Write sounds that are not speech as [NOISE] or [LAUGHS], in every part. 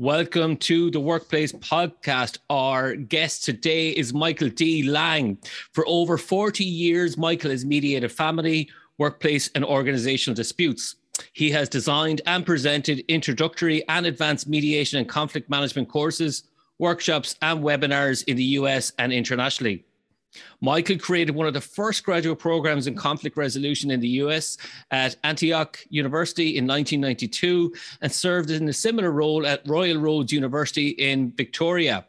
Welcome to the Workplace Podcast. Our guest today is Michael D. Lang. For over 40 years, Michael has mediated family, workplace, and organizational disputes. He has designed and presented introductory and advanced mediation and conflict management courses, workshops, and webinars in the US and internationally. Michael created one of the first graduate programs in conflict resolution in the US at Antioch University in 1992 and served in a similar role at Royal Roads University in Victoria.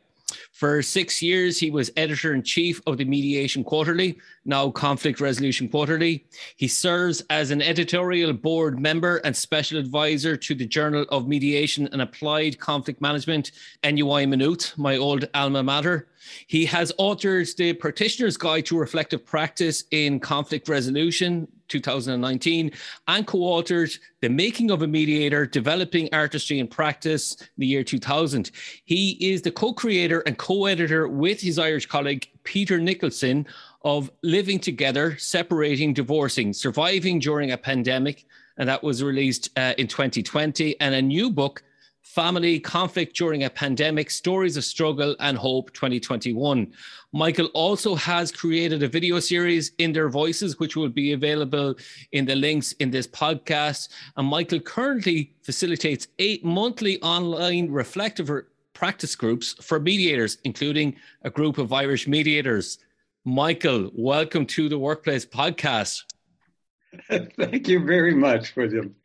For six years, he was editor in chief of the Mediation Quarterly, now Conflict Resolution Quarterly. He serves as an editorial board member and special advisor to the Journal of Mediation and Applied Conflict Management, NUI Maynooth, my old alma mater. He has authored the Practitioner's Guide to Reflective Practice in Conflict Resolution, 2019, and co authored The Making of a Mediator Developing Artistry and Practice in the year 2000. He is the co creator and co editor with his Irish colleague, Peter Nicholson, of Living Together, Separating, Divorcing, Surviving During a Pandemic. And that was released uh, in 2020, and a new book Family Conflict During a Pandemic Stories of Struggle and Hope 2021. Michael also has created a video series in their voices, which will be available in the links in this podcast. And Michael currently facilitates eight monthly online reflective practice groups for mediators, including a group of Irish mediators. Michael, welcome to the Workplace Podcast. [LAUGHS] Thank you very much, William.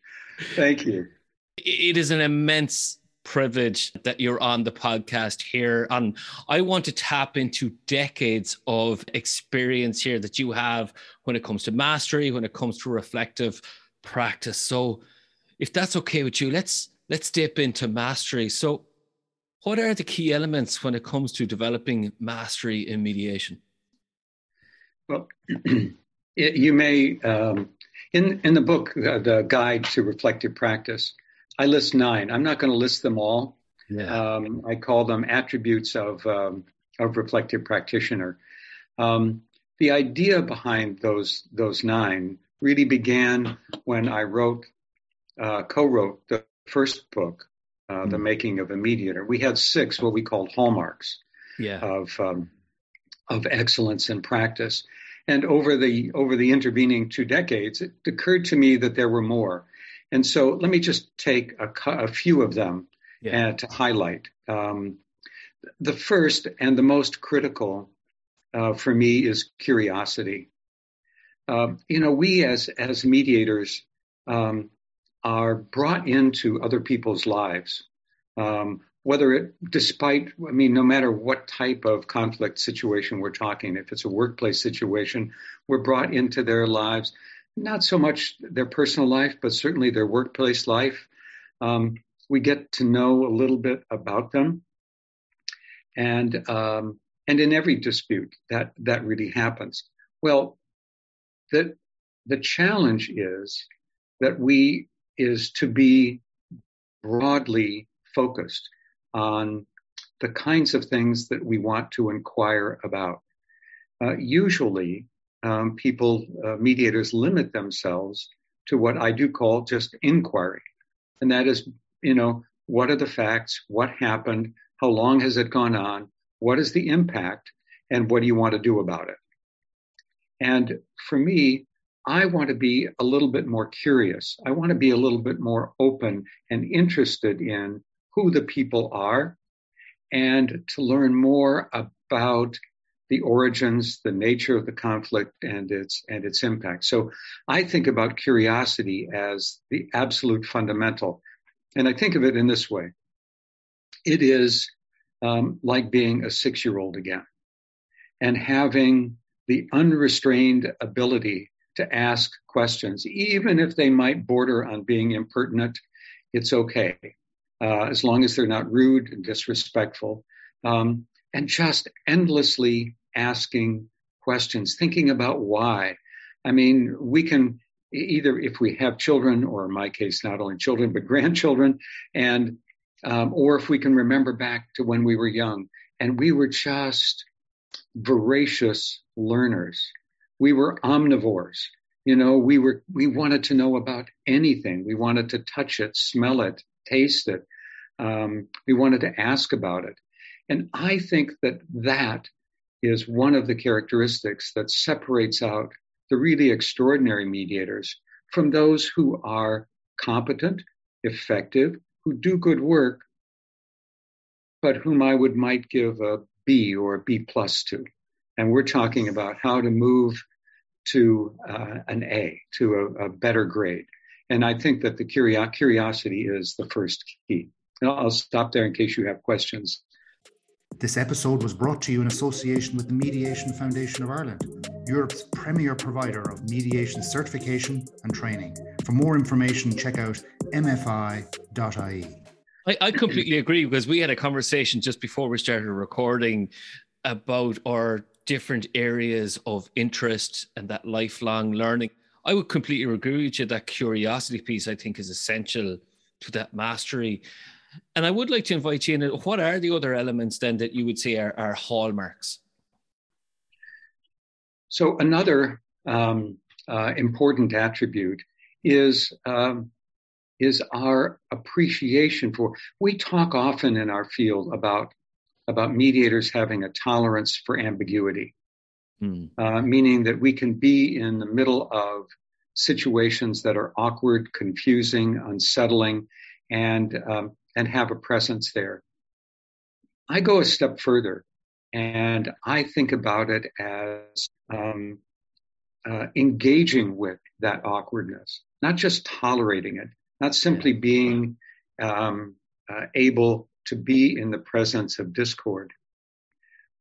Thank you it is an immense privilege that you're on the podcast here. And i want to tap into decades of experience here that you have when it comes to mastery when it comes to reflective practice. So if that's okay with you let's let's dip into mastery. So what are the key elements when it comes to developing mastery in mediation? Well [CLEARS THROAT] you may um, in in the book uh, the guide to reflective practice I list nine. I'm not going to list them all. Yeah. Um, I call them attributes of um, of reflective practitioner. Um, the idea behind those those nine really began when I wrote uh, co-wrote the first book, uh, mm. The Making of a Mediator. We had six what we called hallmarks yeah. of um, of excellence in practice. And over the over the intervening two decades, it occurred to me that there were more. And so let me just take a, a few of them yeah. uh, to highlight. Um, the first and the most critical uh, for me is curiosity. Uh, you know, we as as mediators um, are brought into other people's lives, um, whether it, despite, I mean, no matter what type of conflict situation we're talking, if it's a workplace situation, we're brought into their lives not so much their personal life, but certainly their workplace life. Um, we get to know a little bit about them, and um, and in every dispute that that really happens. Well, the the challenge is that we is to be broadly focused on the kinds of things that we want to inquire about. Uh, usually, um, people, uh, mediators, limit themselves to what I do call just inquiry. And that is, you know, what are the facts? What happened? How long has it gone on? What is the impact? And what do you want to do about it? And for me, I want to be a little bit more curious. I want to be a little bit more open and interested in who the people are and to learn more about the origins, the nature of the conflict, and its and its impact. So I think about curiosity as the absolute fundamental, and I think of it in this way: it is um, like being a six-year-old again, and having the unrestrained ability to ask questions, even if they might border on being impertinent. It's okay, uh, as long as they're not rude and disrespectful. Um, and just endlessly asking questions, thinking about why. I mean, we can either, if we have children, or in my case, not only children, but [LAUGHS] grandchildren, and um, or if we can remember back to when we were young and we were just voracious learners. We were omnivores. You know, we were, we wanted to know about anything. We wanted to touch it, smell it, taste it. Um, we wanted to ask about it. And I think that that is one of the characteristics that separates out the really extraordinary mediators from those who are competent, effective, who do good work, but whom I would might give a B or a B plus to. And we're talking about how to move to uh, an A, to a, a, better grade. And I think that the curio- curiosity is the first key. I'll stop there in case you have questions. This episode was brought to you in association with the Mediation Foundation of Ireland, Europe's premier provider of mediation certification and training. For more information, check out mfi.ie. I, I completely agree because we had a conversation just before we started recording about our different areas of interest and that lifelong learning. I would completely agree with you that curiosity piece I think is essential to that mastery. And I would like to invite you in. What are the other elements then that you would say are, are hallmarks? So another um, uh, important attribute is um, is our appreciation for. We talk often in our field about about mediators having a tolerance for ambiguity, hmm. uh, meaning that we can be in the middle of situations that are awkward, confusing, unsettling, and um, and have a presence there. I go a step further and I think about it as um, uh, engaging with that awkwardness, not just tolerating it, not simply being um, uh, able to be in the presence of discord,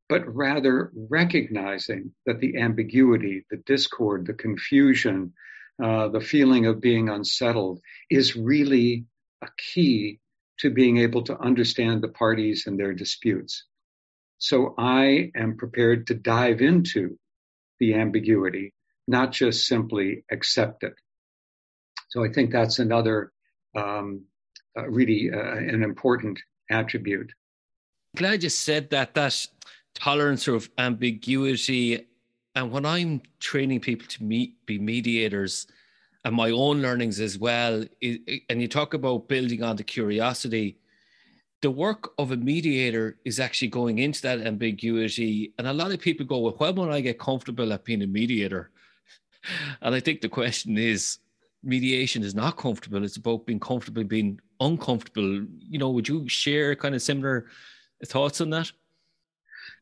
but rather recognizing that the ambiguity, the discord, the confusion, uh, the feeling of being unsettled is really a key to being able to understand the parties and their disputes. So I am prepared to dive into the ambiguity, not just simply accept it. So I think that's another um, uh, really uh, an important attribute. Glad you said that. That tolerance of ambiguity, and when I'm training people to meet be mediators, and my own learnings as well. And you talk about building on the curiosity. The work of a mediator is actually going into that ambiguity. And a lot of people go, well, when will I get comfortable at being a mediator? [LAUGHS] And I think the question is mediation is not comfortable. It's about being comfortable, being uncomfortable. You know, would you share kind of similar thoughts on that?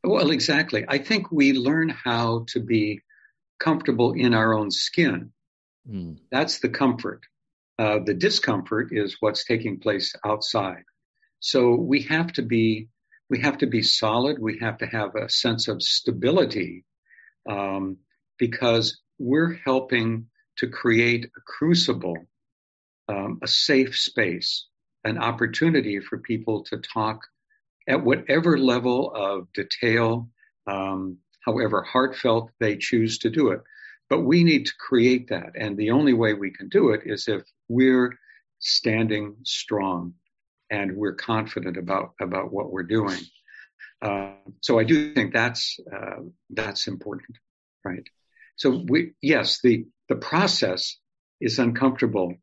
Well, exactly. I think we learn how to be comfortable in our own skin Mm. That's the comfort. Uh, the discomfort is what's taking place outside. So we have to be we have to be solid. We have to have a sense of stability um, because we're helping to create a crucible, um, a safe space, an opportunity for people to talk at whatever level of detail, um, however heartfelt they choose to do it. But we need to create that. And the only way we can do it is if we're standing strong and we're confident about, about what we're doing. Uh, so I do think that's, uh, that's important, right? So we, yes, the, the process is uncomfortable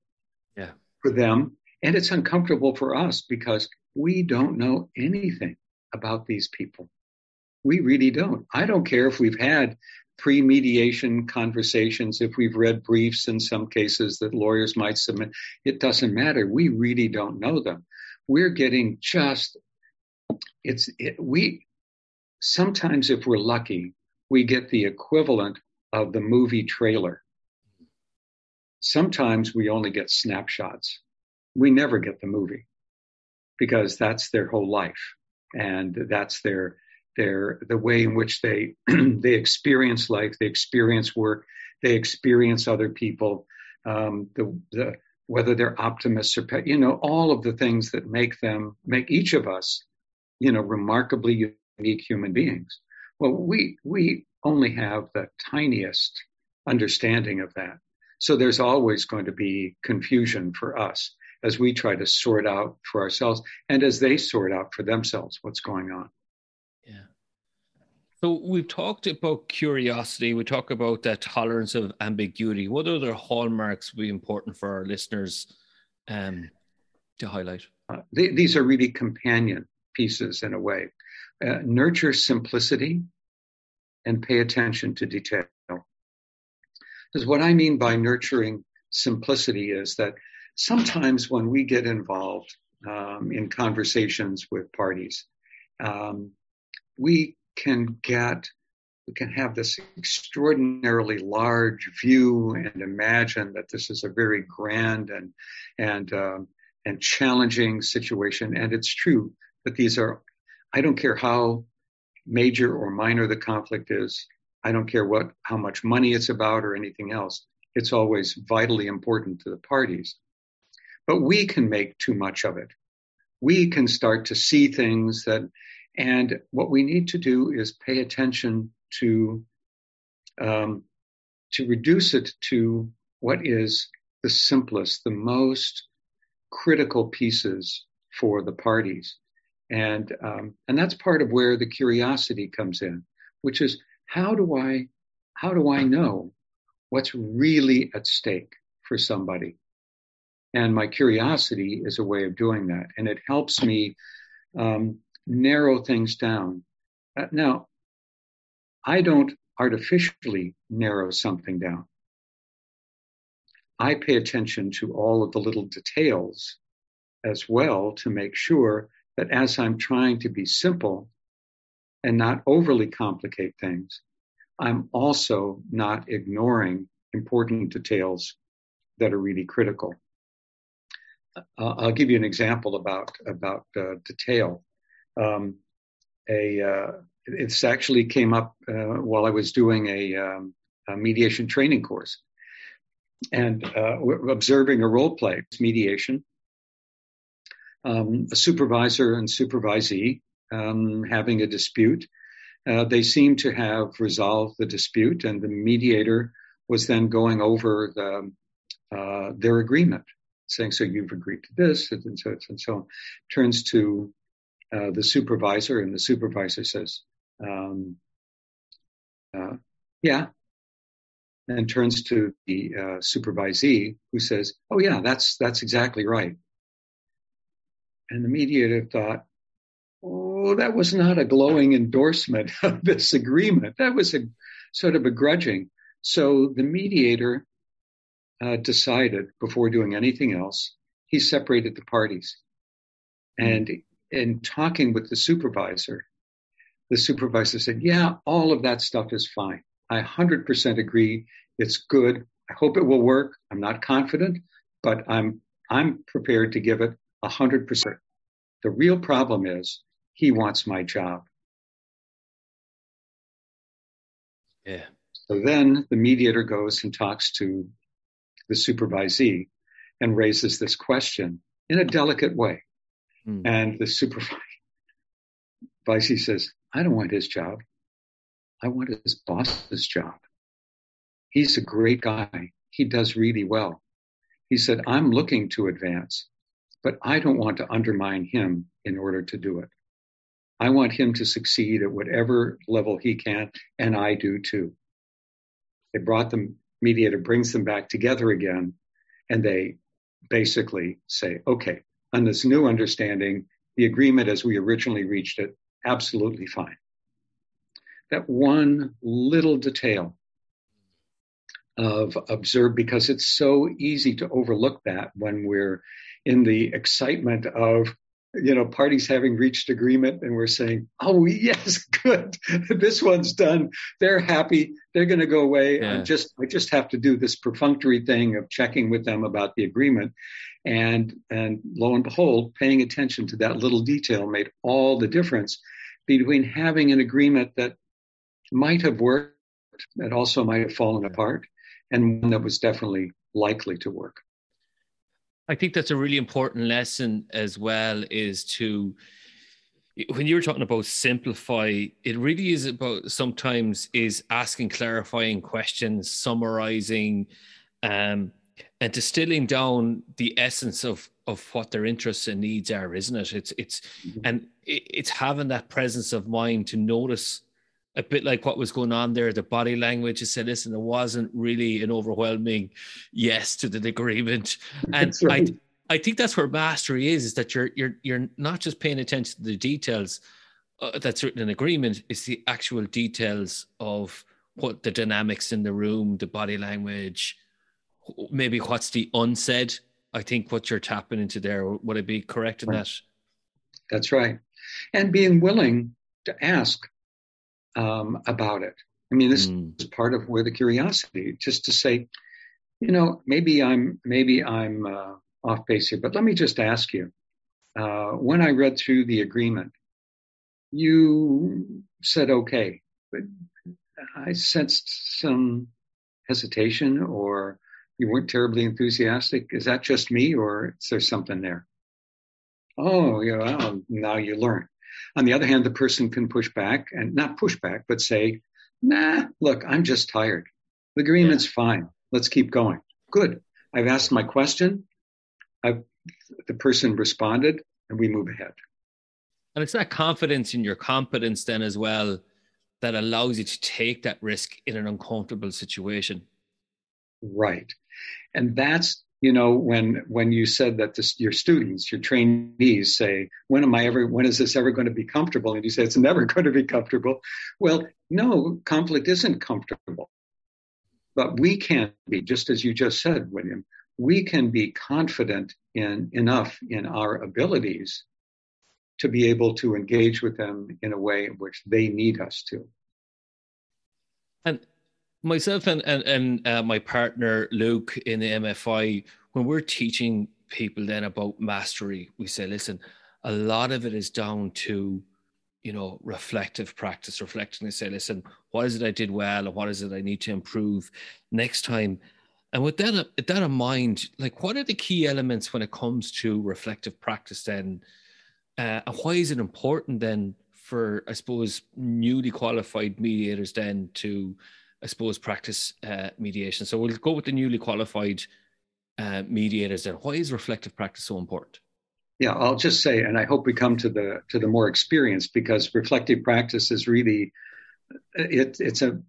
yeah. for them and it's uncomfortable for us because we don't know anything about these people. We really don't. I don't care if we've had pre-mediation conversations, if we've read briefs in some cases that lawyers might submit, it doesn't matter. We really don't know them. We're getting just it's it, we sometimes if we're lucky, we get the equivalent of the movie trailer. Sometimes we only get snapshots. We never get the movie because that's their whole life and that's their their the way in which they [CLEARS THROAT] they experience life, they experience work, they experience other people, um, the the whether they're optimists or you know all of the things that make them make each of us you know remarkably unique human beings. Well, we we only have the tiniest understanding of that. So there's always going to be confusion for us as we try to sort out for ourselves and as they sort out for themselves what's going on. Yeah. So we've talked about curiosity. We talk about that tolerance of ambiguity. What other hallmarks would be important for our listeners um, to highlight? Uh, these are really companion pieces in a way. Uh, nurture simplicity and pay attention to detail. Because what I mean by nurturing simplicity is that sometimes when we get involved um, in conversations with parties, um, we can get we can have this extraordinarily large view and imagine that this is a very grand and and um, and challenging situation. And it's true that these are. I don't care how major or minor the conflict is. I don't care what how much money it's about or anything else. It's always vitally important to the parties. But we can make too much of it. We can start to see things that, and what we need to do is pay attention to um, to reduce it to what is the simplest, the most critical pieces for the parties. And, um, and that's part of where the curiosity comes in, which is how do I, how do I know what's really at stake for somebody? And my curiosity is a way of doing that. And it helps me um, narrow things down. Uh, now, I don't artificially narrow something down. I pay attention to all of the little details as well to make sure that as I'm trying to be simple and not overly complicate things, I'm also not ignoring important details that are really critical. Uh, I'll give you an example about about uh, detail. Um, a uh, it's actually came up uh, while I was doing a, um, a mediation training course, and uh, observing a role play mediation um, a supervisor and supervisee um, having a dispute. Uh, they seem to have resolved the dispute, and the mediator was then going over the, uh, their agreement, saying, "So you've agreed to this," and so and so on. Turns to uh, the supervisor, and the supervisor says, um, uh, "Yeah." And turns to the uh, supervisee, who says, "Oh yeah, that's that's exactly right." And the mediator thought, oh, that was not a glowing endorsement [LAUGHS] of this agreement. That was a sort of begrudging. So the mediator uh, decided before doing anything else, he separated the parties. And in talking with the supervisor, the supervisor said, yeah, all of that stuff is fine. I 100% agree. It's good. I hope it will work. I'm not confident, but I'm, I'm prepared to give it 100%. The real problem is he wants my job. Yeah. So then the mediator goes and talks to the supervisee and raises this question in a delicate way. Mm. And the supervisee says, I don't want his job. I want his boss's job. He's a great guy. He does really well. He said, I'm looking to advance but I don't want to undermine him in order to do it. I want him to succeed at whatever level he can, and I do too. They brought the mediator, brings them back together again, and they basically say, okay, on this new understanding, the agreement as we originally reached it, absolutely fine. That one little detail of observe, because it's so easy to overlook that when we're in the excitement of you know, parties having reached agreement and we're saying, oh, [LAUGHS] yes, good. this one's done. They're happy. They're going to go away. Yeah. I just, I just have to do this perfunctory thing of checking with them about the agreement. And, and lo and behold, paying attention to that little detail made all the difference between having an agreement that might have worked, that also might have fallen apart, and one that was definitely likely to work. I think that's a really important lesson as well is to when you were talking about simplify, it really is about sometimes is asking clarifying questions, summarizing, um, and distilling down the essence of of what their interests and needs are, isn't it? It's it's mm-hmm. and it's having that presence of mind to notice a bit like what was going on there, the body language. It said, listen, it wasn't really an overwhelming yes to the agreement. And right. I, I think that's where mastery is, is that you're you're you're not just paying attention to the details uh, that's written in agreement, it's the actual details of what the dynamics in the room, the body language, maybe what's the unsaid. I think what you're tapping into there, would I be correct in right. that? That's right. And being willing to ask um, about it. I mean, this mm. is part of where the curiosity, just to say, you know, maybe I'm maybe I'm uh, off base here, but let me just ask you. Uh, when I read through the agreement, you said okay, but I sensed some hesitation, or you weren't terribly enthusiastic. Is that just me, or is there something there? Oh, yeah. Well, now you learn. On the other hand, the person can push back and not push back, but say, nah, look, I'm just tired. The agreement's yeah. fine. Let's keep going. Good. I've asked my question. I've, the person responded and we move ahead. And it's that confidence in your competence then as well that allows you to take that risk in an uncomfortable situation. Right. And that's you know when when you said that this, your students your trainees say when am i ever when is this ever going to be comfortable? And you say it's never [LAUGHS] going to be comfortable. Well no conflict isn't comfortable. But we can be just as you just said william we can be confident in enough in our abilities to be able to engage with them in a way in which they need us to. And myself and and, and uh, my partner Luke in the MFI, when we're teaching people then about mastery, we say, listen, a lot of it is down to you know reflective practice, reflecting and say, listen, what is it I did well, and what is it I need to improve next time. And with that, that in mind, like what are the key elements when it comes to reflective practice then? Uh, and why is it important then for, I suppose, newly qualified mediators then to I suppose, practice uh, mediation. So we'll go with the newly qualified uh, mediators there. Why is reflective practice so important? Yeah, I'll just say, and I hope we come to the to the more experienced because reflective practice is really it, it's a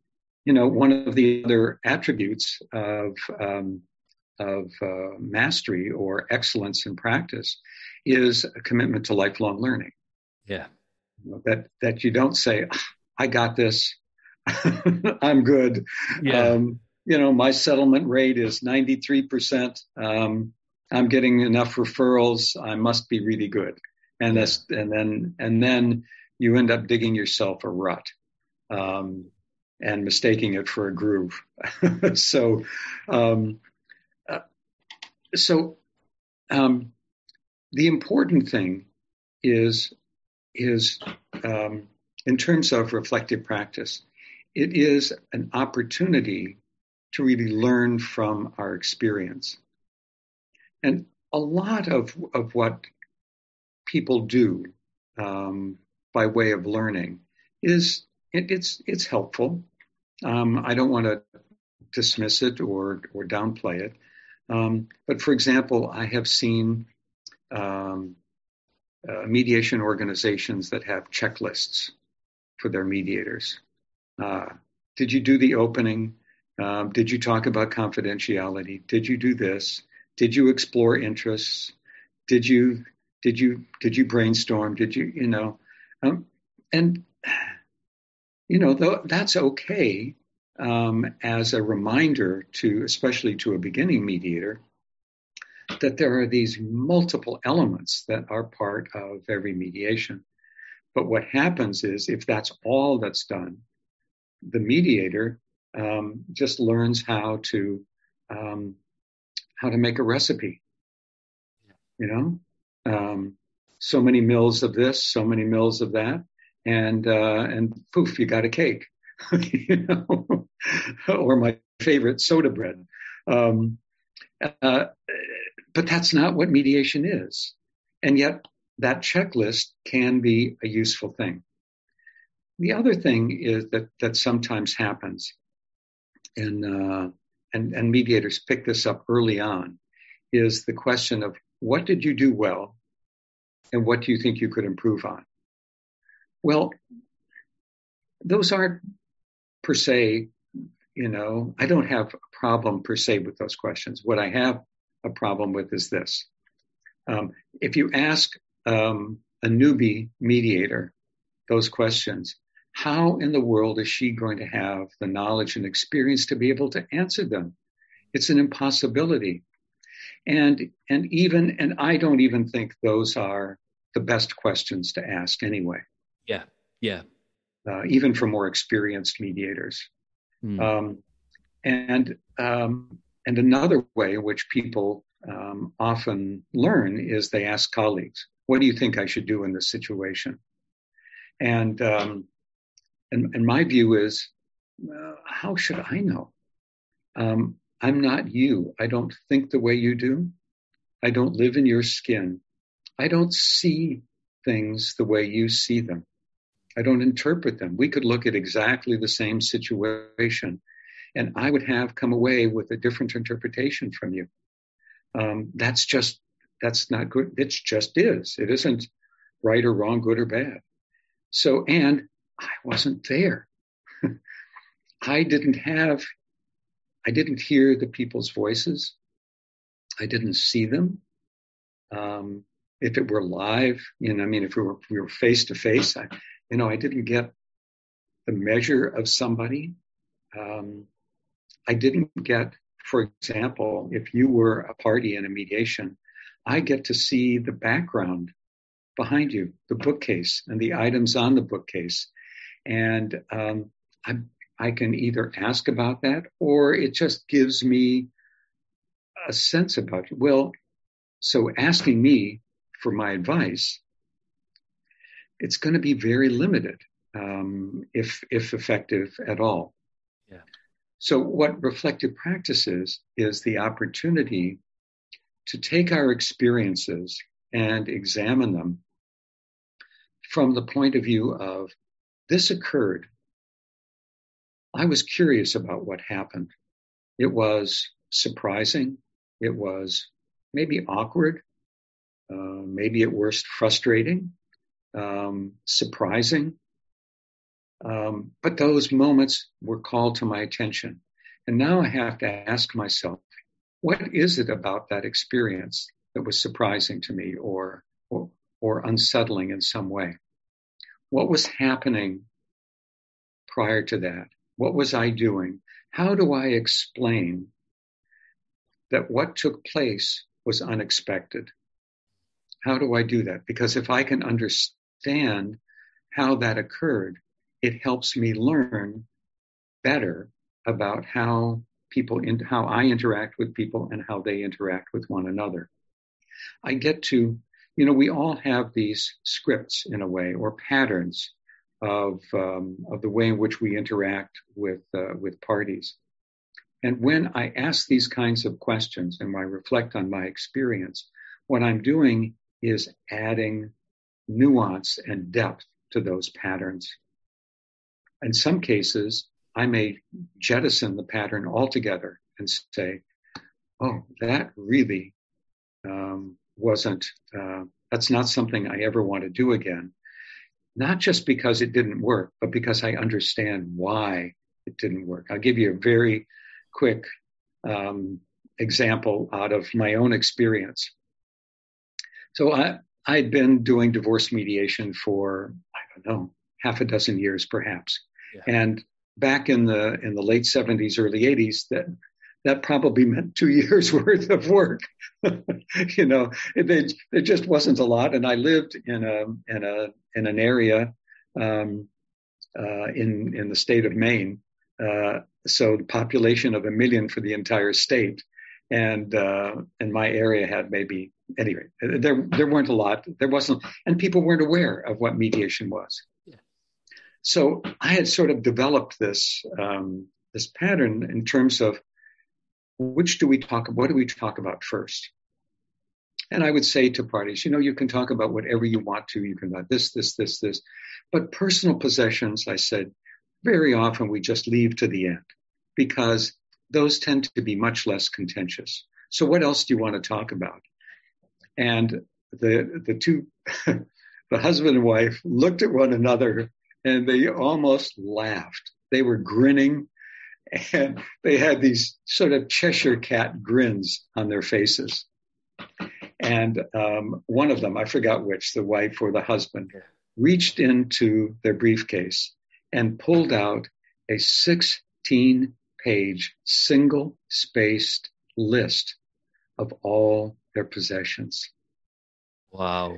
you know one of the other attributes of um, of uh, mastery or excellence in practice is a commitment to lifelong learning. Yeah, that that you don't say, ah, "I got this," [LAUGHS] I'm good. Yeah. Um, you know, my settlement rate is 93%. Um, I'm getting enough referrals. I must be really good. And that's, and then, and then you end up digging yourself a rut, um, and mistaking it for a groove. [LAUGHS] so, um, uh, so, um, the important thing is, is, um, in terms of reflective practice, it is an opportunity to really learn from our experience. And a lot of, of what people do um, by way of learning is it, it's it's helpful. Um, I don't want to dismiss it or or downplay it. Um, but for example, I have seen um, uh, mediation organizations that have checklists for their mediators. Uh, did you do the opening? Um, did you talk about confidentiality? Did you do this? Did you explore interests? Did you did you did you brainstorm? Did you you know? Um, and you know th- that's okay um, as a reminder to especially to a beginning mediator that there are these multiple elements that are part of every mediation. But what happens is if that's all that's done, the mediator um, just learns how to um, how to make a recipe. You know, um, so many mils of this, so many mils of that, and uh, and poof, you got a cake. [LAUGHS] you know, or my favorite soda bread. Um, uh, but that's not what mediation is. And yet that checklist can be a useful thing. The other thing is that, that sometimes happens, and, uh, and, and mediators pick this up early on, is the question of what did you do well and what do you think you could improve on? Well, those aren't per se, you know, I don't have a problem per se with those questions. What I have a problem with is this. Um, if you ask um, a newbie mediator those questions, how in the world is she going to have the knowledge and experience to be able to answer them? It's an impossibility. And, and even, and I don't even think those are the best questions to ask anyway. Yeah. Yeah. Uh, even for more experienced mediators. Mm. Um, and um, and another way in which people um, often learn is they ask colleagues, "What do you think I should do in this situation?" And um, and, and, my view is, uh, how should I know? Um, I'm not you. I don't think the way you do. I don't live in your skin. I don't see things the way you see them. I don't interpret them. We could look at exactly the same situation and I would have come away with a different interpretation from you. Um, that's just that's not good. It just is. It isn't right or wrong, good or bad. So, and I wasn't there. [LAUGHS] I didn't have, I didn't hear the people's voices. I didn't see them. Um, if it were live, you know, I mean, if we were, we were face to face, I, you know, I didn't get the measure of somebody. Um, I didn't get, for example, if you were a party in a mediation, I get to see the background behind you, the bookcase and the items on the bookcase. And um, I, I can either ask about that or it just gives me a sense about you. Well, so asking me for my advice, it's going to be very limited, um, if if effective at all. Yeah. So, what reflective practice is, is the opportunity to take our experiences and examine them from the point of view of this occurred. I was curious about what happened. It was surprising. It was maybe awkward, uh, maybe at worst frustrating, um, surprising. Um, but those moments were called to my attention. And now I have to ask myself, what is it about that experience that was surprising to me or, or, or unsettling in some way? What was happening prior to that? What was I doing? How do I explain that what took place was unexpected? How do I do that? Because if I can understand how that occurred, it helps me learn better about how people in, how I interact with people and how they interact with one another. I get to, you know, we all have these scripts in a way or patterns of um, of the way in which we interact with uh, with parties. And when I ask these kinds of questions and I reflect on my experience, what I'm doing is adding nuance and depth to those patterns in some cases, I may jettison the pattern altogether and say, oh, that really um, wasn't, uh, that's not something I ever want to do again. Not just because it didn't work, but because I understand why it didn't work. I'll give you a very quick um, example out of my own experience. So I, I'd been doing divorce mediation for, I don't know, half a dozen years perhaps. And back in the in the late 70s, early 80s, that that probably meant two [LAUGHS] years worth of work. [LAUGHS] you know, it, it, just wasn't a lot. And I lived in a, in a, in an area, um, uh, in, in the state of Maine. Uh, so the population of a million for the entire state. And, uh, and my area had maybe, anyway, there, there weren't a lot. There wasn't, and people weren't aware of what mediation was. Yeah. So I had sort of developed this, um, this pattern in terms of which do we talk what do we talk about first? And i would say to parties you know you can talk about whatever you want to. You can about this this this this. But personal possessions i said very often we just leave to the end because those tend to be much less contentious. So what else do you want to talk about? And the the two [LAUGHS] the husband and wife looked at one another and they almost laughed. They were grinning and they had these sort of Cheshire cat grins on their faces. And um, one of them, I forgot which, the wife or the husband, reached into their briefcase and pulled out a 16 page single spaced list of all their possessions. Wow.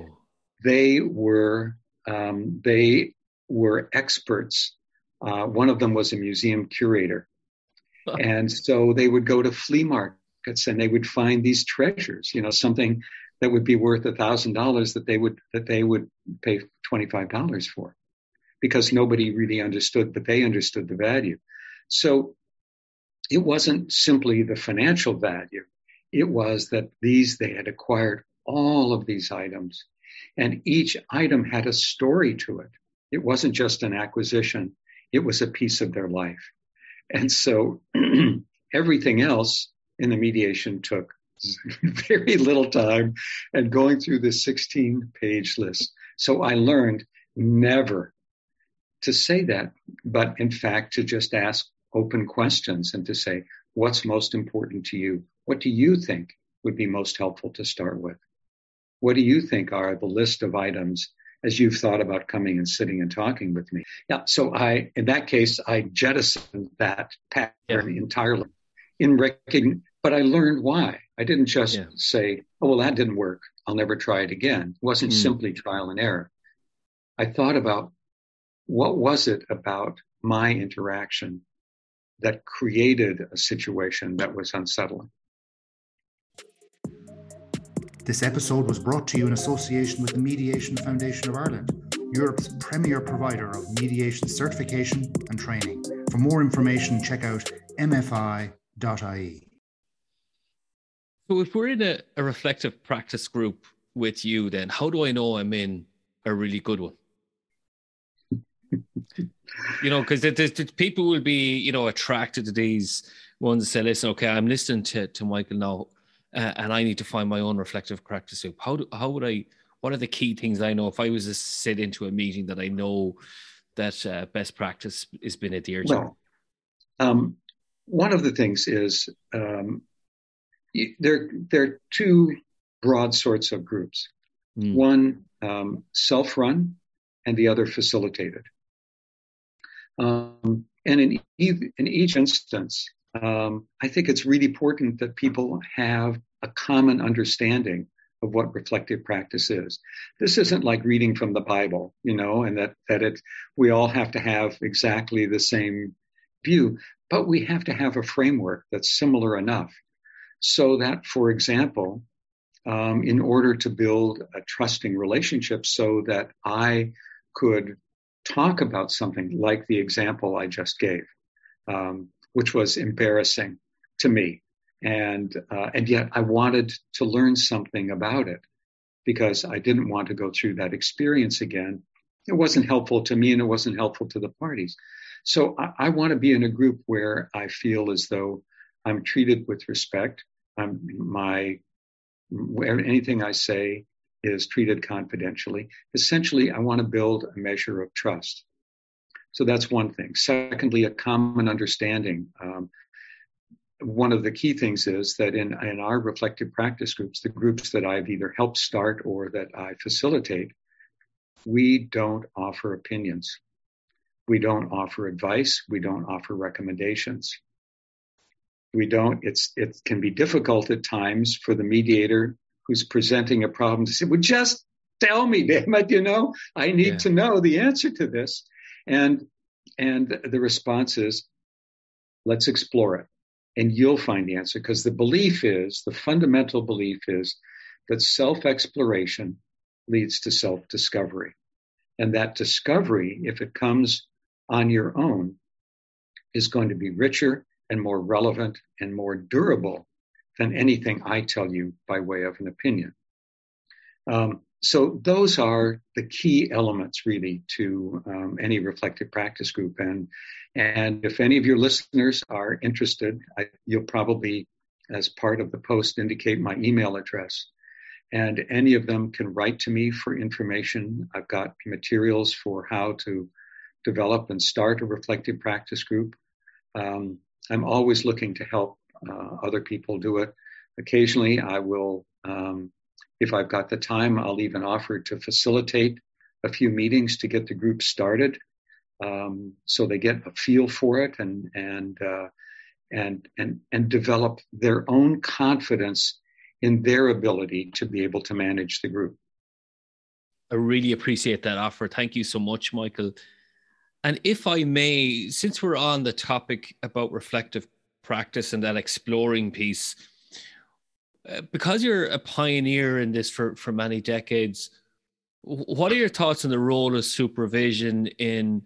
They were um, they were experts. Uh, one of them was a museum curator and so they would go to flea markets and they would find these treasures, you know, something that would be worth a thousand dollars that they would that they would pay twenty five dollars for, because nobody really understood, but they understood the value. So it wasn't simply the financial value; it was that these they had acquired all of these items, and each item had a story to it. It wasn't just an acquisition; it was a piece of their life. And so [CLEARS THROAT] everything else in the mediation took [LAUGHS] very little time and going through this 16 page list. So I learned never to say that, but in fact to just ask open questions and to say, what's most important to you? What do you think would be most helpful to start with? What do you think are the list of items as you've thought about coming and sitting and talking with me. Yeah. So I, in that case, I jettisoned that pattern yeah. entirely in recognition, but I learned why. I didn't just yeah. say, oh, well, that didn't work. I'll never try it again. It wasn't mm. simply trial and error. I thought about what was it about my interaction that created a situation that was unsettling. This episode was brought to you in association with the Mediation Foundation of Ireland, Europe's premier provider of mediation certification and training. For more information, check out mfi.ie. So, if we're in a, a reflective practice group with you, then how do I know I'm in a really good one? you know, because people will be, you know, attracted to these ones. Say, listen, okay, I'm listening to to Michael now uh, and I need to find my own reflective practice loop. How do, how would I? What are the key things I know if I was to sit into a meeting that I know that uh, best practice has been adhered to? Well, um, one of the things is um, there there are two broad sorts of groups. Mm. One um, self-run, and the other facilitated. Um, and in, e- in each instance, um, I think it's really important that people have a common understanding of what reflective practice is. This isn't like reading from the Bible, you know, and that, that it, we all have to have exactly the same view, but we have to have a framework that's similar enough so that, for example, um, in order to build a trusting relationship so that I could talk about something like the example I just gave. Um, which was embarrassing to me. And, uh, and yet I wanted to learn something about it because I didn't want to go through that experience again. It wasn't helpful to me and it wasn't helpful to the parties. So I, I want to be in a group where I feel as though I'm treated with respect. I'm, my, anything I say is treated confidentially. Essentially, I want to build a measure of trust. So that's one thing. Secondly, a common understanding. Um, one of the key things is that in, in our reflective practice groups, the groups that I've either helped start or that I facilitate, we don't offer opinions. We don't offer advice. We don't offer recommendations. we don't. It's it can be difficult at times for the mediator who's presenting a problem to say, "Well, just tell me, [LAUGHS] damn it, you know, I need yeah. to know the answer to this." And and the response is, "Let's explore it." and you'll find the answer because the belief is the fundamental belief is that self exploration leads to self discovery. And that discovery, if it comes on your own, is going to be richer and more relevant and more durable than anything I tell you by way of an opinion. Um, so those are the key elements really to um, any reflective practice group. And and if any of your listeners are interested I, you'll probably as part of the post indicate my email address. And any of them can write to me for information. I've got materials for how to develop and start a reflective practice group. Um, i'm always looking to help uh, other people do it. Occasionally i will um, if I've got the time, I'll even offer to facilitate a few meetings to get the group started, um, so they get a feel for it and and uh, and and and develop their own confidence in their ability to be able to manage the group. I really appreciate that offer. Thank you so much, Michael. And if I may, since we're on the topic about reflective practice and that exploring piece, uh, because you're a pioneer in this for, for many decades, what are your thoughts on the role of supervision in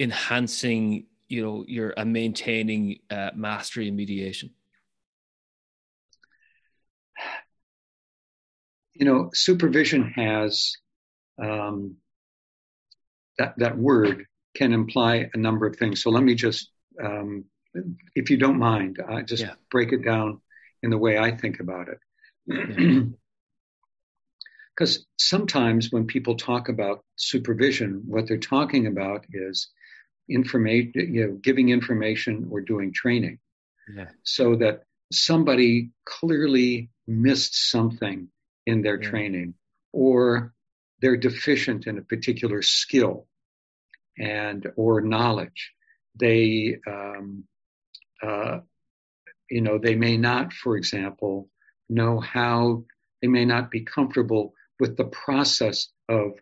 enhancing, you know, your and maintaining uh, mastery in mediation? You know, supervision has um, that that word can imply a number of things. So let me just, um, if you don't mind, I just yeah. break it down in the way I think about it. Because [CLEARS THROAT] sometimes when people talk about supervision, what they're talking about is information, you know, giving information or doing training. Yeah. So that somebody clearly missed something in their yeah. training or they're deficient in a particular skill and or knowledge. They um, uh, you know, they may not, for example, know how, they may not be comfortable with the process of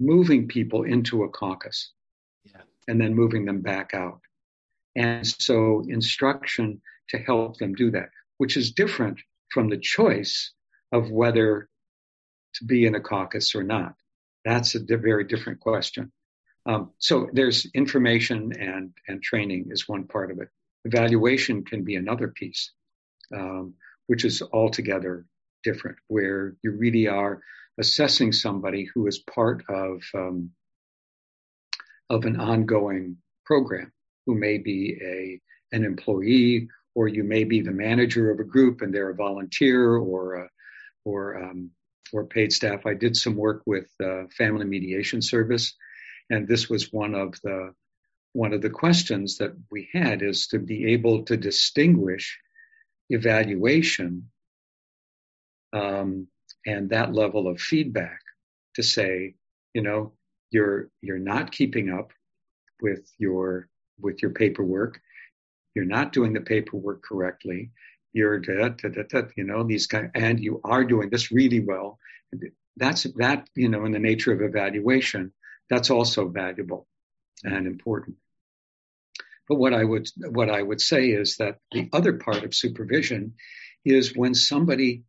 moving people into a caucus yeah. and then moving them back out. And so instruction to help them do that, which is different from the choice of whether to be in a caucus or not. That's a very different question. Um, so there's information and, and training is one part of it. Evaluation can be another piece, um, which is altogether different, where you really are assessing somebody who is part of um, of an ongoing program, who may be a an employee, or you may be the manager of a group and they're a volunteer or a, or um, or paid staff. I did some work with uh, Family Mediation Service, and this was one of the one of the questions that we had is to be able to distinguish evaluation um, and that level of feedback to say, you know, you're you're not keeping up with your with your paperwork. You're not doing the paperwork correctly. You're da, da, da, da, you know these kind, and you are doing this really well. That's that you know in the nature of evaluation. That's also valuable and important. But what I would what I would say is that the other part of supervision is when somebody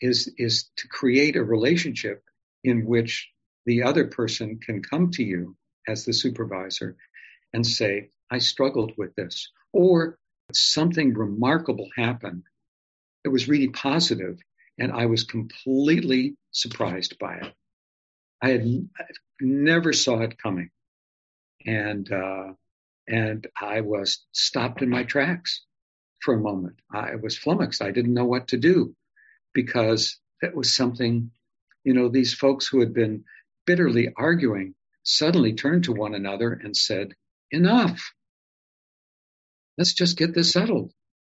is is to create a relationship in which the other person can come to you as the supervisor and say, I struggled with this, or something remarkable happened. It was really positive, and I was completely surprised by it. I had never saw it coming, and uh, and I was stopped in my tracks for a moment. I was flummoxed. I didn't know what to do because it was something, you know, these folks who had been bitterly arguing suddenly turned to one another and said, enough. Let's just get this settled.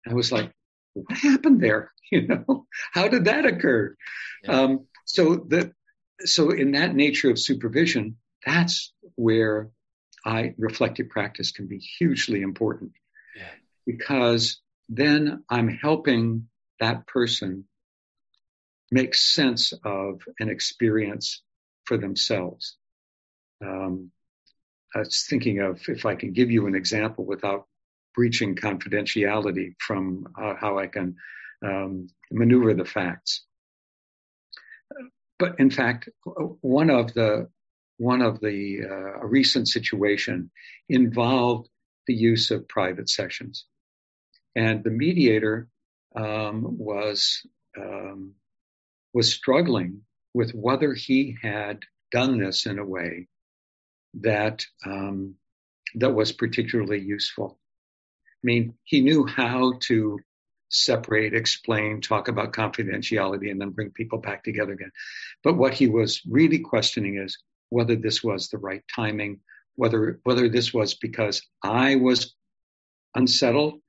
I was like, what happened there? [LAUGHS] You know, how did that occur? Yeah. Um, so that, so in that nature of supervision, that's where I reflective practice can be hugely important yeah. because then I'm helping that person make sense of an experience for themselves. Um, I was thinking of if I can give you an example without breaching confidentiality from uh, how I can um, maneuver the facts. But in fact, one of the one of the uh, recent situation involved the use of private sessions, and the mediator um, was um, was struggling with whether he had done this in a way that um, that was particularly useful. I mean, he knew how to separate, explain, talk about confidentiality, and then bring people back together again. But what he was really questioning is whether this was the right timing, whether whether this was because I was unsettled,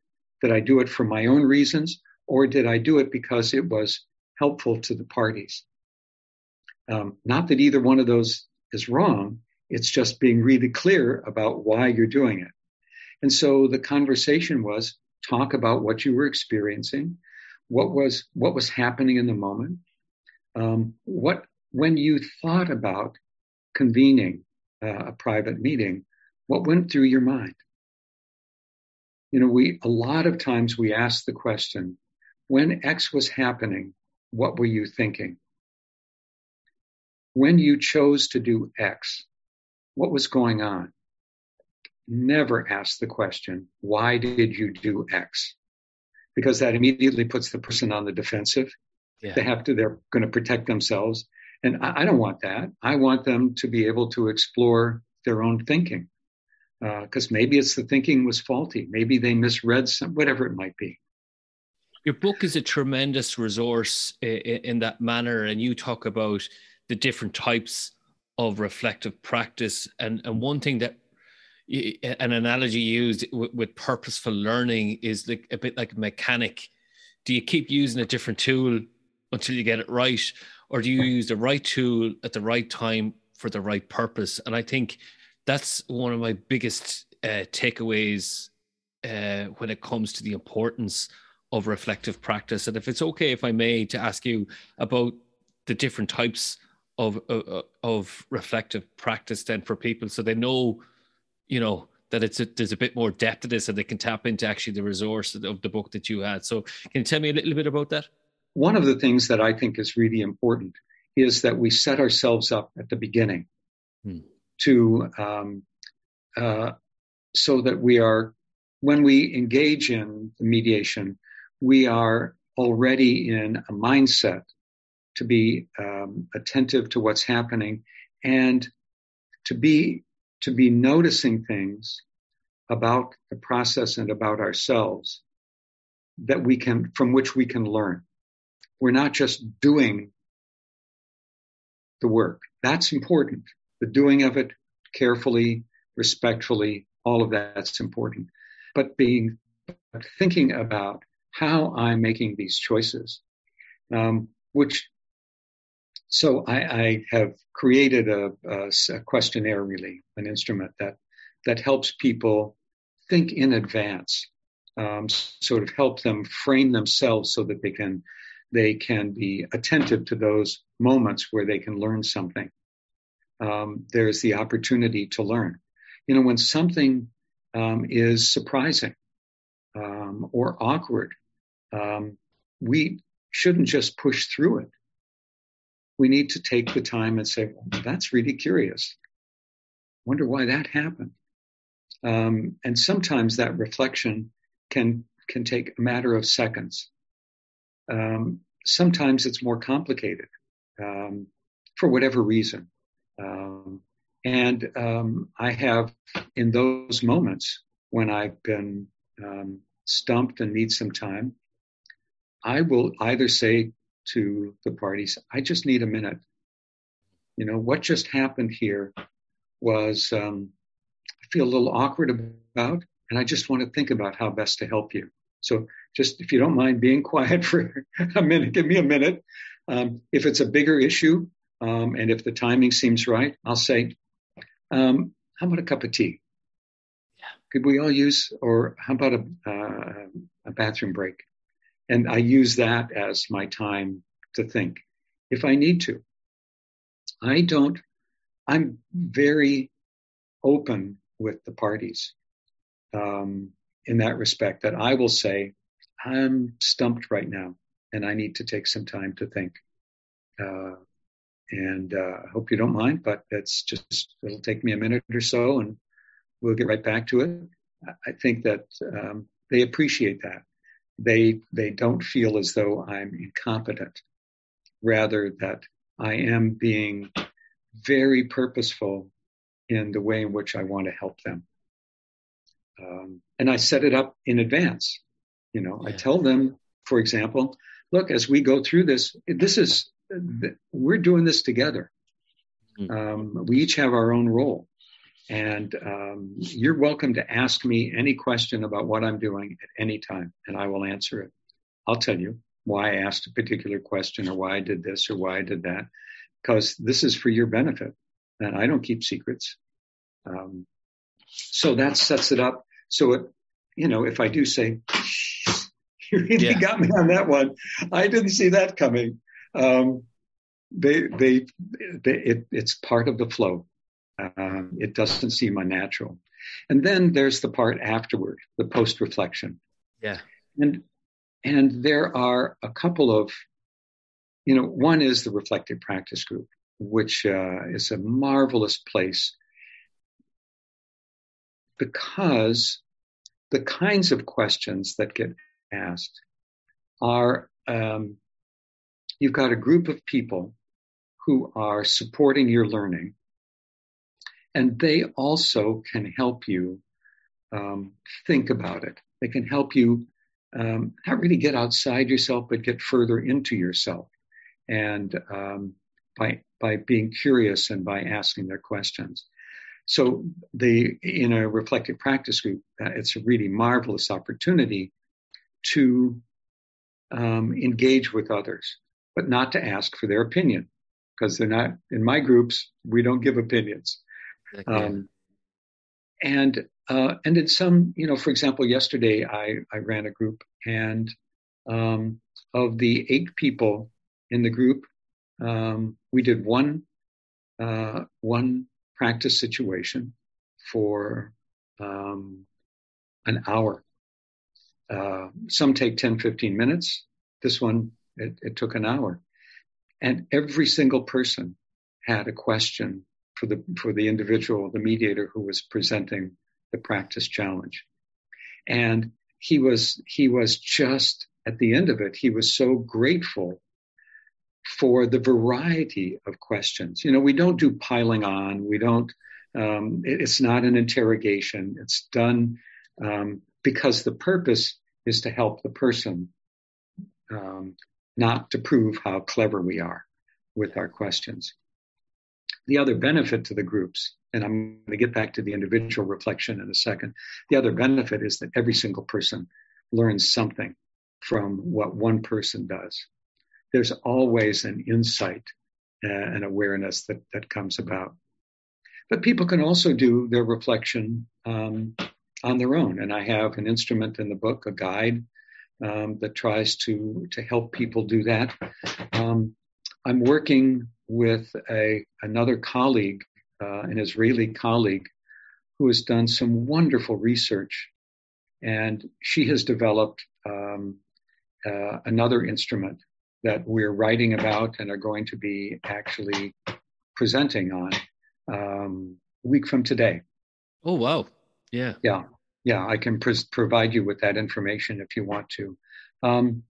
did I do it for my own reasons, or did I do it because it was helpful to the parties? Um, not that either one of those is wrong. It's just being really clear about why you're doing it. And so the conversation was talk about what you were experiencing, what was what was happening in the moment, um, what when you thought about convening uh, a private meeting, what went through your mind? You know, we a lot of times we ask the question, when X was happening, what were you thinking? When you chose to do X, what was going on? never ask the question, why did you do X? Because that immediately puts the person on the defensive. Yeah. They have to, they're going to protect themselves. And I, I, don't want that. I want them to be able to explore their own thinking. Because uh, maybe it's the thinking was faulty. Maybe they misread some, whatever it might be. Your book is a tremendous resource in, in that manner. And you talk about the different types of reflective practice. And, and one thing that an analogy used with, with purposeful learning is like a bit like a mechanic. Do you keep using a different tool until you get it right, or do you use the right tool at the right time for the right purpose? And I think that's one of my biggest uh, takeaways uh, when it comes to the importance of reflective practice. And if it's okay, if I may, to ask you about the different types of of, of reflective practice, then for people, so they know you know that it's a, there's a bit more depth to this and they can tap into actually the resource of the book that you had so can you tell me a little bit about that one of the things that i think is really important is that we set ourselves up at the beginning hmm. to um, uh, so that we are when we engage in the mediation we are already in a mindset to be um, attentive to what's happening and to be to be noticing things about the process and about ourselves that we can, from which we can learn. We're not just doing the work. That's important. The doing of it carefully, respectfully, all of that's important. But being, thinking about how I'm making these choices, um, which so I, I have created a, a, a, questionnaire, really, an instrument that that helps people think in advance, um, sort of help them frame themselves so that they can they can be attentive to those moments where they can learn something. Um, there's the opportunity to learn. You know, when something um, is surprising um, or awkward, um, we shouldn't just push through it we need to take the time and say, well, that's really curious. Wonder why that happened. Um, and sometimes that reflection can can take a matter of seconds. Um, sometimes it's more complicated um, for whatever reason. Um, and um, I have, in those moments when I've been um, stumped and need some time, I will either say to the parties, I just need a minute. You know, what just happened here was um, I feel a little awkward about, and I just want to think about how best to help you. So just if you don't mind being [LAUGHS] quiet for a minute, give me a minute. Um, if it's a bigger issue um, and if the timing seems right, I'll say, um, how about a cup of tea? could we all use, or how about a, uh, a bathroom break? And I use that as my time to think if I need to. I don't, I'm very open with the parties um, in that respect that I will say, I'm stumped right now and I need to take some time to think. Uh, and uh, I hope you don't mind, but it's just, it'll take me a minute or so and we'll get right back to it. I think that um, they appreciate that. They, they don't feel as though I'm incompetent, rather that I am being very purposeful in the way in which I want to help them. Um, and I set it up in advance. You know, yeah. I tell them, for example, look, as we go through this, this is, we're doing this together. Mm-hmm. Um, we each have our own role. And um, you're welcome to ask me any question about what I'm doing at any time, and I will answer it. I'll tell you why I asked a particular question or why I did this or why I did that, because this is for your benefit. And I don't keep secrets. Um, so that sets it up. So it, you know, if I do say, [LAUGHS] you really yeah. got me on that one. I didn't see that coming. Um, they, they, they it, it's part of the flow. Um, it doesn't seem unnatural. And then there's the part afterward, the post reflection. Yeah. And, and there are a couple of, you know, one is the reflective practice group, which uh, is a marvelous place because the kinds of questions that get asked are um, you've got a group of people who are supporting your learning, and they also can help you um, think about it. They can help you um, not really get outside yourself, but get further into yourself, and um, by by being curious and by asking their questions. So the in a reflective practice group, uh, it's a really marvelous opportunity to um, engage with others, but not to ask for their opinion because they're not in my groups. We don't give opinions. Okay. Um, and uh, and in some, you know, for example, yesterday I I ran a group, and um, of the eight people in the group, um, we did one uh, one practice situation for um, an hour. Uh, some take 10, 15 minutes. This one, it, it took an hour. And every single person had a question for the, for the individual, the mediator who was presenting the practice challenge. And he was, he was just at the end of it, he was so grateful for the variety of questions. You know, we don't do piling on. We don't, um, it, it's not an interrogation. It's done um, because the purpose is to help the person, um, not to prove how clever we are with our questions. The other benefit to the groups, and I'm going to get back to the individual reflection in a second. The other benefit is that every single person learns something from what one person does there's always an insight uh, and awareness that, that comes about. But people can also do their reflection um, on their own. And I have an instrument in the book, a guide um, that tries to, to help people do that. Um, I'm working with a, another colleague, uh, an Israeli colleague, who has done some wonderful research. And she has developed um, uh, another instrument that we're writing about and are going to be actually presenting on um, a week from today. Oh, wow. Yeah. Yeah. Yeah. I can provide you with that information if you want to. Um,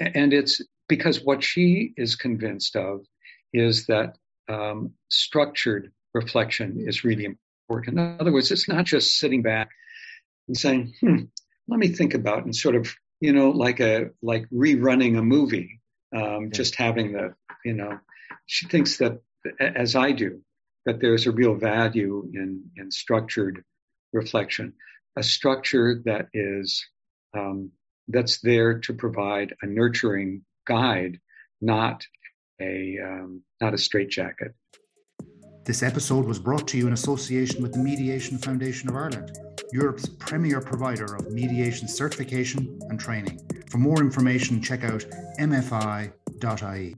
and it's because what she is convinced of is that um, structured reflection is really important. In other words, it's not just sitting back and saying, hmm, let me think about and sort of, you know, like a, like rerunning a movie um, just having the, you know, she thinks that, as I do, that there's a real value in, in structured reflection, a structure that is, um, that's there to provide a nurturing guide, not a, um, not a straitjacket. This episode was brought to you in association with the Mediation Foundation of Ireland. Europe's premier provider of mediation certification and training. For more information, check out mfi.ie.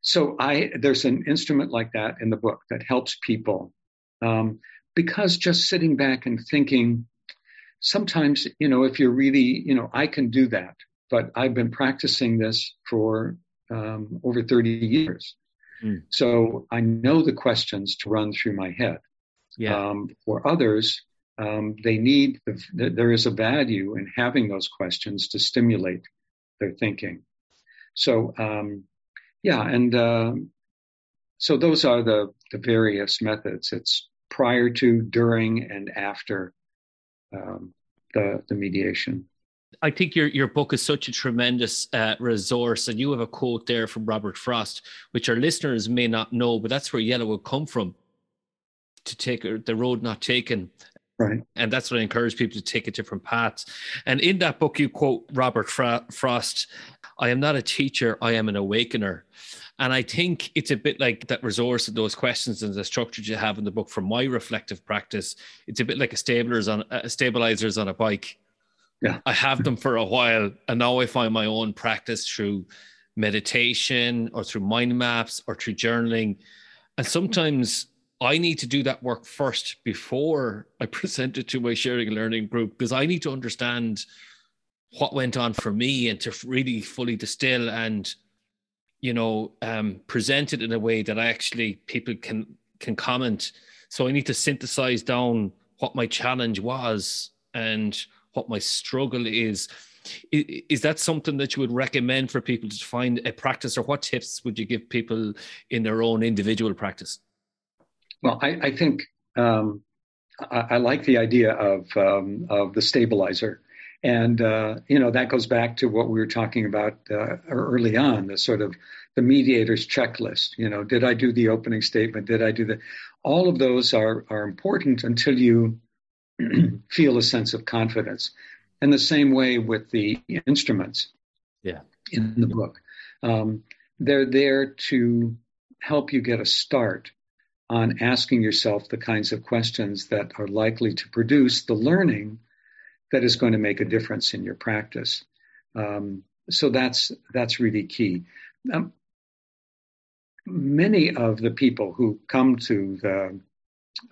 So I there's an instrument like that in the book that helps people um, because just sitting back and thinking, sometimes you know if you're really you know I can do that, but I've been practicing this for um, over 30 years, mm. so I know the questions to run through my head. Yeah. Um, for others, um, they need the, there is a value in having those questions to stimulate their thinking. So um, yeah, and uh, so those are the, the various methods. It's prior to, during, and after um, the, the mediation. I think your your book is such a tremendous uh, resource, and you have a quote there from Robert Frost, which our listeners may not know, but that's where Yellowwood come from. To take the road not taken, Right. And that's what I encourage people to take a different path. And in that book, you quote Robert Frost I am not a teacher, I am an awakener. And I think it's a bit like that resource and those questions and the structures you have in the book from my reflective practice. It's a bit like a stabilizers on a stabilizers on a bike. Yeah. I have them for a while and now I find my own practice through meditation or through mind maps or through journaling. And sometimes I need to do that work first before I [LAUGHS] present it to my sharing and learning group because I need to understand what went on for me and to really fully distill and you know um, present it in a way that I actually people can can comment. So I need to synthesize down what my challenge was and what my struggle is. Is, that something that you would recommend for people to find a practice, or what tips would you give people in their own individual practice? Well, I, I think um, I, I, like the idea of um, of the stabilizer, and uh, you know that goes back to what we were talking about uh, early on, the sort of the mediator's checklist. You know, did I do the opening statement? Did I do the? All of those are are important until you [CLEARS THROAT] feel a sense of confidence. And the same way with the instruments. Yeah. In the book, um, they're there to help you get a start on asking yourself the kinds of questions that are likely to produce the learning that is going to make a difference in your practice. Um, so that's that's really key. Um, many of the people who come to the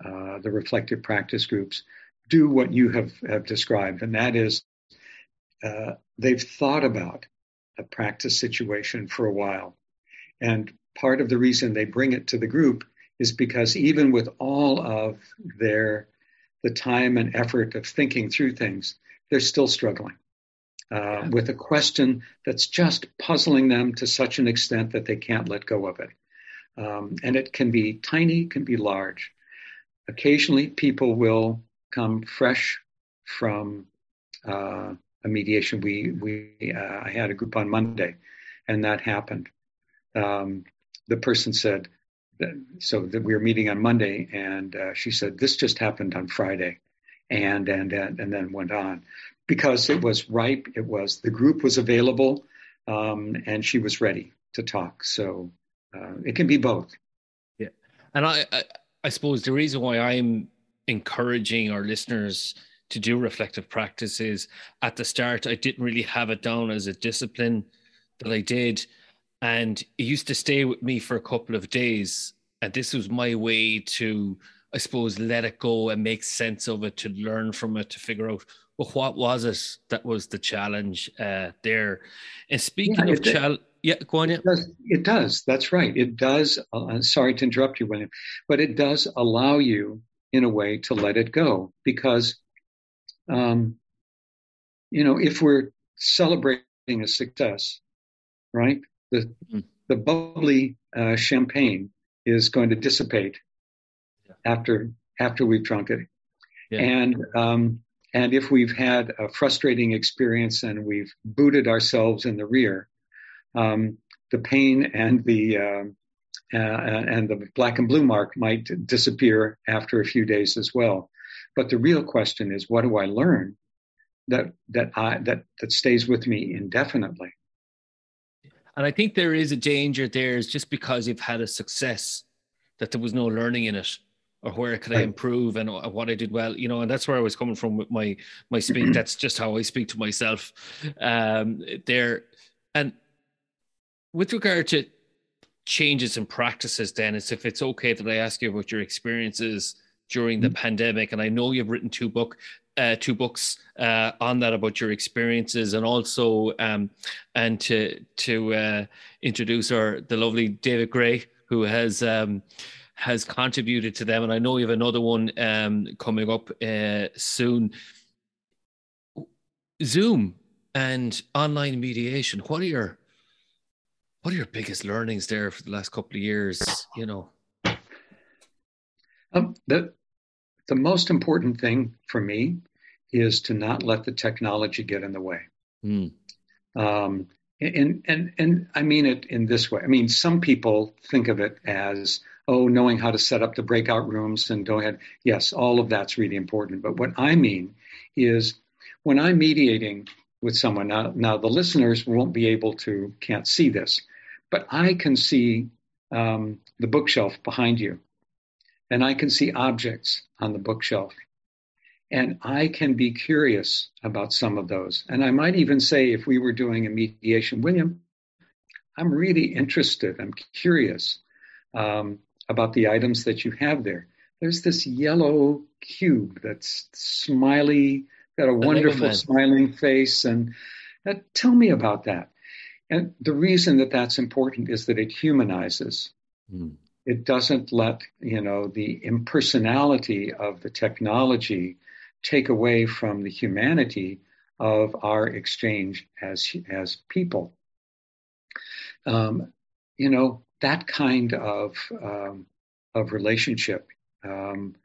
uh, the reflective practice groups do what you have, have described, and that is uh, they've thought about a practice situation for a while, and part of the reason they bring it to the group is because even with all of their the time and effort of thinking through things, they're still struggling uh, yeah. with a question that's just puzzling them to such an extent that they can't let go of it. Um, and it can be tiny, can be large. Occasionally, people will come fresh from uh, a mediation. We we uh, I had a group on Monday, and that happened. Um, the person said, so that we were meeting on Monday, and uh, she said this just happened on Friday, and and and, and then went on because it was ripe. It was the group was available, um, and she was ready to talk. So uh, it can be both. Yeah, and I, I I suppose the reason why I'm encouraging our listeners to do reflective practices at the start, I didn't really have it down as a discipline that I did and it used to stay with me for a couple of days. And this was my way to i suppose let it go and make sense of it to learn from it to figure out well what was it that was the challenge uh, there? And speaking yeah, of challenge yeah go on it does, it does. That's right. It does uh, sorry to interrupt you william but it does allow you in a way to let it go because um, you know if we're celebrating a success right the, mm-hmm. the bubbly uh, champagne is going to dissipate yeah. after after we've drunk it. Yeah. And um, and if we've had a frustrating experience and we've booted ourselves in the rear, um, the pain and the uh, uh, and the black and blue mark might disappear after a few days as well. But the real question is, what do I learn that that I that that stays with me indefinitely? And I think there is a danger there is just because you've had a success that there was no learning in it or where could I improve and what I did well, you know, and that's where I was coming from with my my speak. [CLEARS THROAT] that's just how I speak to myself um, there. And with regard to changes in practices, Dennis, if it's okay that I ask you about your experiences during the mm-hmm. pandemic, and I know you've written two book uh, two books uh, on that about your experiences, and also um, and to to uh, introduce our the lovely David Gray, who has um, has contributed to them, and I know you have another one um, coming up uh, soon. Zoom and online mediation. What are your what are your biggest learnings there for the last couple of years? You know, um, the the most important thing for me is to not let the technology get in the way. Mm. Um, and and and I mean it in this way. I mean, some people think of it as oh, knowing how to set up the breakout rooms and go ahead. Yes, all of that's really important. But what I mean is when I'm mediating with someone now, now the listeners won't be able to can't see this, but I can see um, the bookshelf behind you and I can see objects on the bookshelf. And I can be curious about some of those. And I might even say, if we were doing a mediation, William, I'm really interested, I'm curious um, about the items that you have there. There's this yellow cube that's smiley, got a wonderful smiling face. And uh, tell me about that. And the reason that that's important is that it humanizes. Mm it doesn't let you know the impersonality of the technology take away from the humanity of our exchange as as people. Um, you know that kind of um, of relationship um,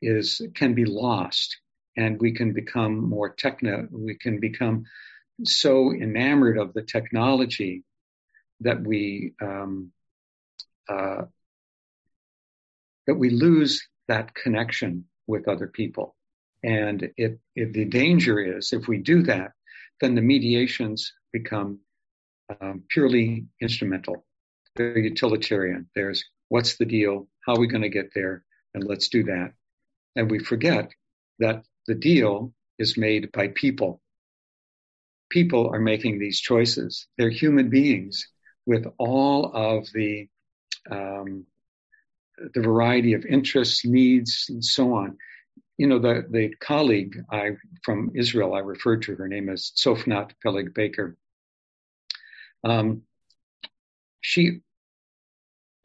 is can be lost, and we can become more techno. We can become so enamored of the technology that we um, uh, that we lose that connection with other people. And it, it, the danger is if we do that, then the mediations become um, purely instrumental. They're utilitarian. There's what's the deal? How are we going to get there? And let's do that. And we forget that the deal is made by people. People are making these choices. They're human beings with all of the um, the variety of interests, needs, and so on. You know, the, the colleague I from Israel I referred to, her name is Tzofnat Peleg Baker. Um, she,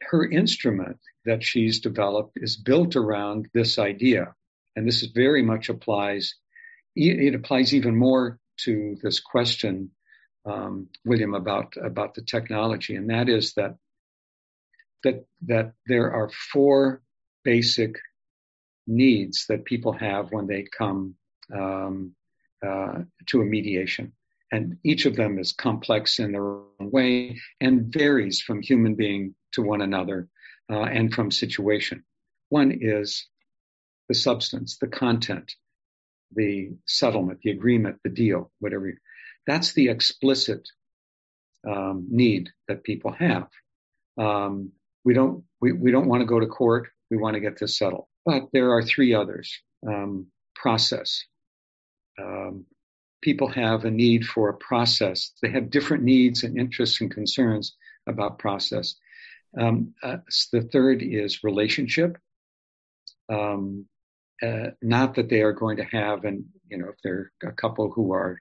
her instrument that she's developed is built around this idea, and this is very much applies. It applies even more to this question, um, William, about about the technology, and that is that that that there are four basic needs that people have when they come um, uh, to a mediation. And each of them is complex in their own way and varies from human being to one another uh, and from situation. One is the substance, the content, the settlement, the agreement, the deal, whatever. That's the explicit um, need that people have. Um, we don't we, we don't want to go to court. We want to get this settled. But there are three others. Um, process. Um, people have a need for a process. They have different needs and interests and concerns about process. Um, uh, the third is relationship. Um, uh, not that they are going to have, and you know, if they're a couple who are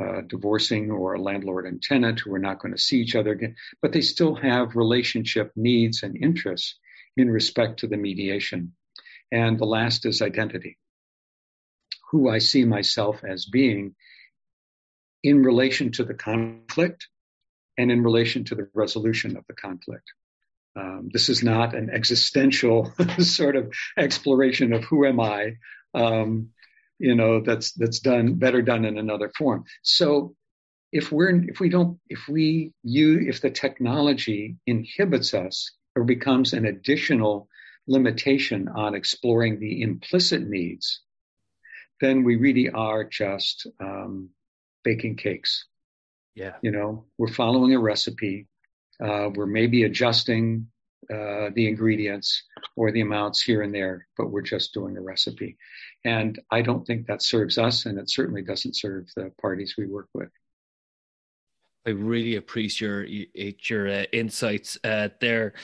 uh, divorcing or a landlord and tenant who are not going to see each other again, but they still have relationship needs and interests in respect to the mediation. And the last is identity. Who I see myself as being in relation to the conflict and in relation to the resolution of the conflict. Um, this is not an existential [LAUGHS] sort of exploration of who am I. Um, you know that's that's done better done in another form. So if we're if we don't if we use if the technology inhibits us or becomes an additional limitation on exploring the implicit needs then we really are just um, baking cakes. Yeah. You know we're following a recipe. Uh, we're maybe adjusting uh, the ingredients or the amounts here and there, but we're just doing a recipe. And I don't think that serves us, and it certainly doesn't serve the parties we work with. I really appreciate your your uh, insights uh, there.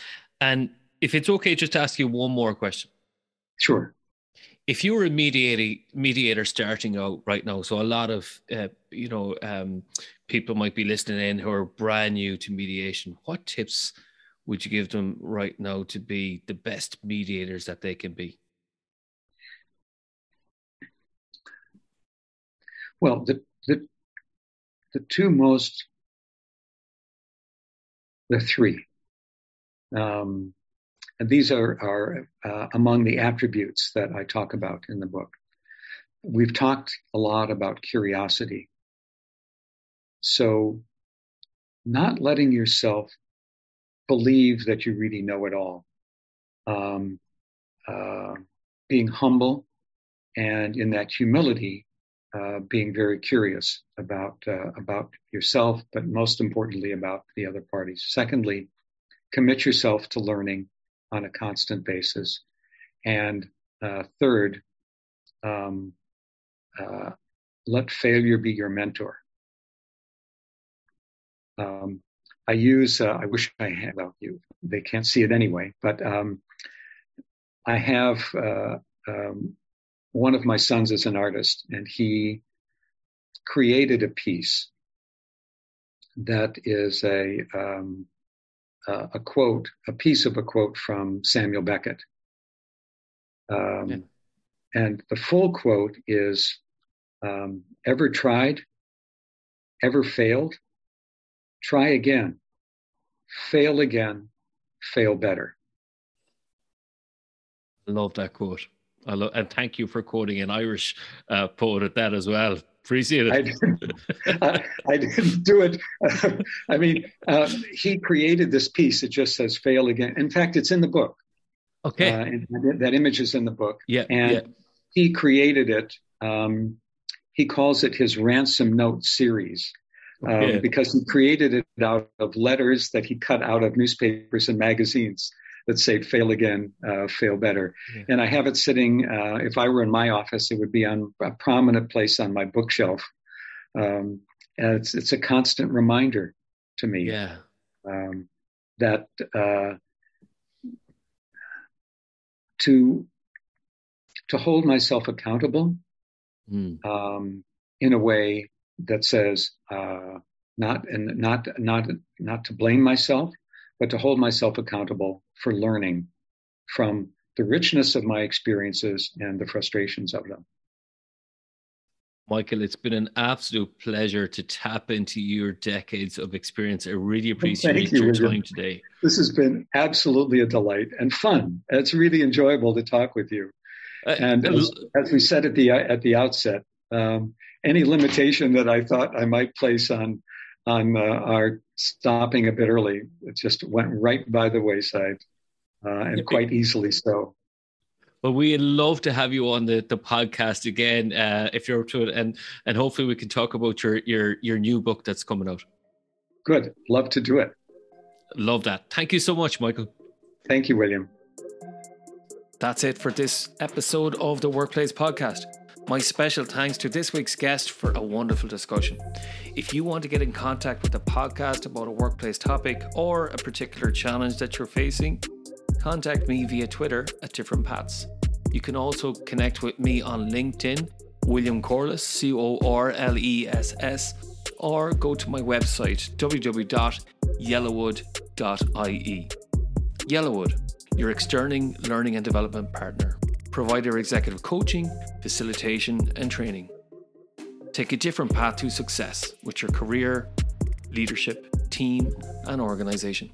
And if it's okay, just to ask you one more question. Sure. If you were a mediator, mediator starting out right now, so a lot of uh, you know um, people might be listening in who are brand new to mediation. What tips would you give them right now to be the best mediators that they can be? Well, the the the two most the three. Um, and these are, are uh, among the attributes that I talk about in the book. We've talked a lot about curiosity. So, not letting yourself believe that you really know it all, um, uh, being humble, and in that humility, uh, being very curious about uh, about yourself, but most importantly about the other parties. Secondly, commit yourself to learning on a constant basis, and uh, third, um, uh, let failure be your mentor. Um, I use. Uh, I wish I had. Well, you they can't see it anyway, but um, I have um, one of my sons is an artist, and he created a piece that is a um, a quote, a piece of a quote from Samuel Beckett. Um, yeah. And the full quote is um, Ever tried? Ever failed? Try again. Fail again. Fail better. I love that quote. I love, and thank you for quoting an Irish uh, poet at that as well. Appreciate it. I didn't, [LAUGHS] I, I didn't do it. [LAUGHS] I mean, uh, he created this piece. It just says "fail again." In fact, it's in the book. Okay. Uh, and that image is in the book. Yeah. And yeah. he created it. Um, he calls it his ransom note series. Um, okay. Because he created it out of letters that he cut out of newspapers and magazines that say fail again, uh, fail better. Yeah. And I have it sitting, uh, if I were in my office, it would be on a prominent place on my bookshelf. Um, and it's, it's a constant reminder to me yeah. um, that uh, to to hold myself accountable mm. um, in a way that says uh, not and not not not to blame myself, but to hold myself accountable for learning from the richness of my experiences and the frustrations of them. Michael, it's been an absolute pleasure to tap into your decades of experience. I really appreciate you, your time today. This has been absolutely a delight and fun. It's really enjoyable to talk with you. Uh, and as, as, we said at the at the outset, um, any limitation that I thought I might place on on uh, our stopping a bit early. It just went right by the wayside, uh, and quite easily so. Well, we'd love to have you on the, the podcast again uh, if you're up to it, and and hopefully we can talk about your your your new book that's coming out. Good, love to do it. Love that. Thank you so much, Michael. Thank you, William. That's it for this episode of the Workplace Podcast. My special thanks to this week's guest for a wonderful discussion. If you want to get in contact with the podcast about a workplace topic or a particular challenge that you're facing, contact me via Twitter at different paths. You can also connect with me on LinkedIn, William Corless, C O R L E S S, or go to my website, www.yellowwood.ie. Yellowwood, your external learning and development partner provider executive coaching, facilitation, and training. Take a different path to success with your career, leadership, team, and organization.